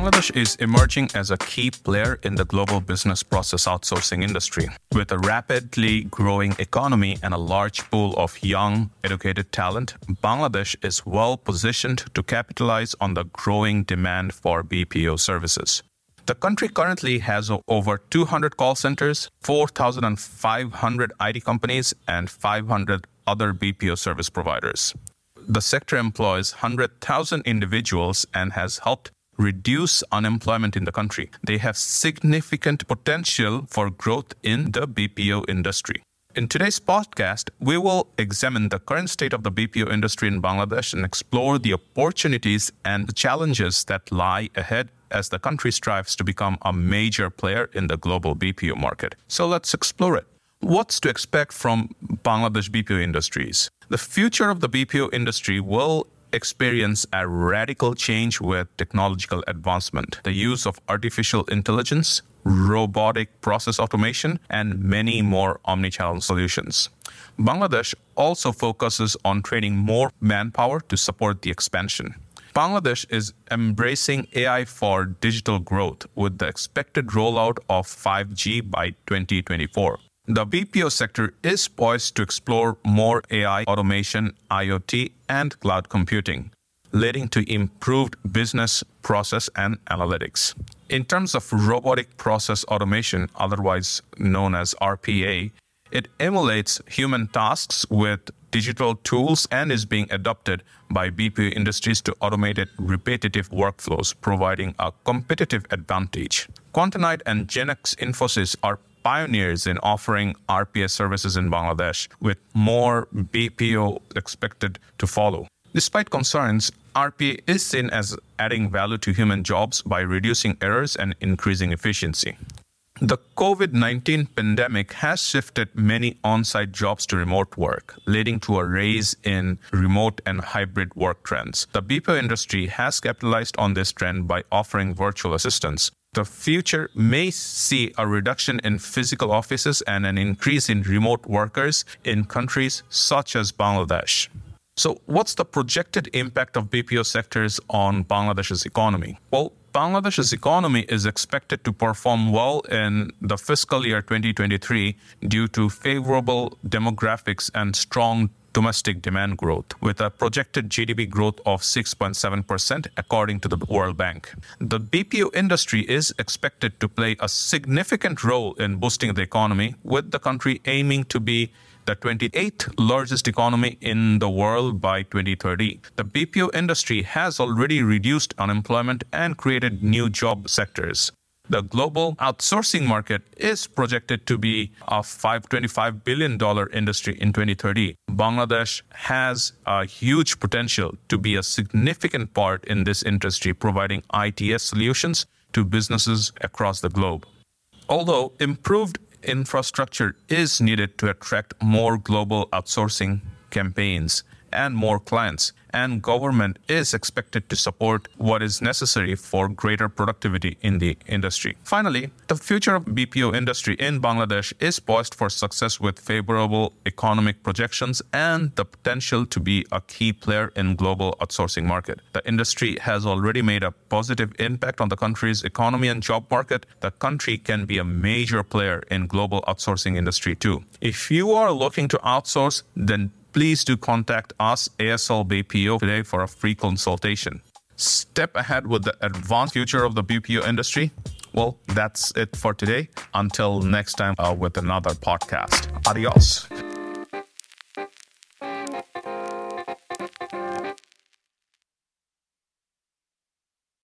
Bangladesh is emerging as a key player in the global business process outsourcing industry. With a rapidly growing economy and a large pool of young, educated talent, Bangladesh is well positioned to capitalize on the growing demand for BPO services. The country currently has over 200 call centers, 4,500 IT companies, and 500 other BPO service providers. The sector employs 100,000 individuals and has helped reduce unemployment in the country. They have significant potential for growth in the BPO industry. In today's podcast, we will examine the current state of the BPO industry in Bangladesh and explore the opportunities and the challenges that lie ahead as the country strives to become a major player in the global BPO market. So let's explore it. What's to expect from Bangladesh BPO industries? The future of the BPO industry will experience a radical change with technological advancement, the use of artificial intelligence, robotic process automation, and many more omnichannel solutions. Bangladesh also focuses on training more manpower to support the expansion. Bangladesh is embracing AI for digital growth with the expected rollout of 5G by 2024. The BPO sector is poised to explore more AI, automation, IoT, and cloud computing, leading to improved business process and analytics. In terms of robotic process automation, otherwise known as RPA, it emulates human tasks with digital tools and is being adopted by BPO industries to automate repetitive workflows, providing a competitive advantage. Quantanite and Genex Infosys are pioneers in offering RPA services in Bangladesh, with more BPO expected to follow. Despite concerns, RPA is seen as adding value to human jobs by reducing errors and increasing efficiency. The COVID 19 pandemic has shifted many on site jobs to remote work, leading to a rise in remote and hybrid work trends. The BPO industry has capitalized on this trend by offering virtual assistants, the future may see a reduction in physical offices and an increase in remote workers in countries such as Bangladesh. So, what's the projected impact of BPO sectors on Bangladesh's economy? Well, Bangladesh's economy is expected to perform well in the fiscal year 2023 due to favorable demographics and strong domestic demand growth, with a projected GDP growth of 6.7%, according to the World Bank. The BPO industry is expected to play a significant role in boosting the economy, with the country aiming to be the 28th largest economy in the world by 2030. The BPO industry has already reduced unemployment and created new job sectors. The global outsourcing market is projected to be a $525 billion industry in 2030. Bangladesh has a huge potential to be a significant part in this industry, providing ITS solutions to businesses across the globe. Although improved infrastructure is needed to attract more global outsourcing campaigns and more clients, and government is expected to support what is necessary for greater productivity in the industry. Finally, the future of BPO industry in Bangladesh is poised for success with favorable economic projections and the potential to be a key player in global outsourcing market. The industry has already made a positive impact on the country's economy and job market. The country can be a major player in global outsourcing industry too. If you are looking to outsource, then please do contact us, ASL BPO, today for a free consultation. Step ahead with the advanced future of the BPO industry. Well, that's it for today. Until next time uh, with another podcast. Adios.